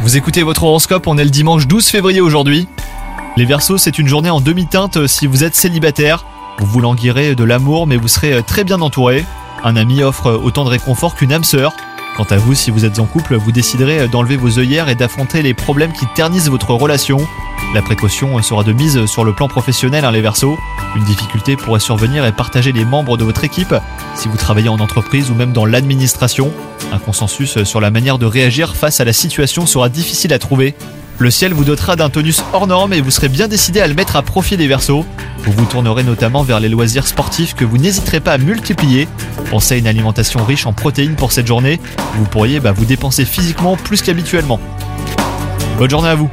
Vous écoutez votre horoscope, on est le dimanche 12 février aujourd'hui. Les Verseaux, c'est une journée en demi-teinte si vous êtes célibataire. Vous vous languirez de l'amour, mais vous serez très bien entouré. Un ami offre autant de réconfort qu'une âme sœur. Quant à vous, si vous êtes en couple, vous déciderez d'enlever vos œillères et d'affronter les problèmes qui ternissent votre relation. La précaution sera de mise sur le plan professionnel, hein, les Verseaux. Une difficulté pourrait survenir et partager les membres de votre équipe si vous travaillez en entreprise ou même dans l'administration. Un consensus sur la manière de réagir face à la situation sera difficile à trouver. Le ciel vous dotera d'un tonus hors norme et vous serez bien décidé à le mettre à profit des Verseaux. Vous vous tournerez notamment vers les loisirs sportifs que vous n'hésiterez pas à multiplier. Pensez à une alimentation riche en protéines pour cette journée. Vous pourriez bah, vous dépenser physiquement plus qu'habituellement. Bonne journée à vous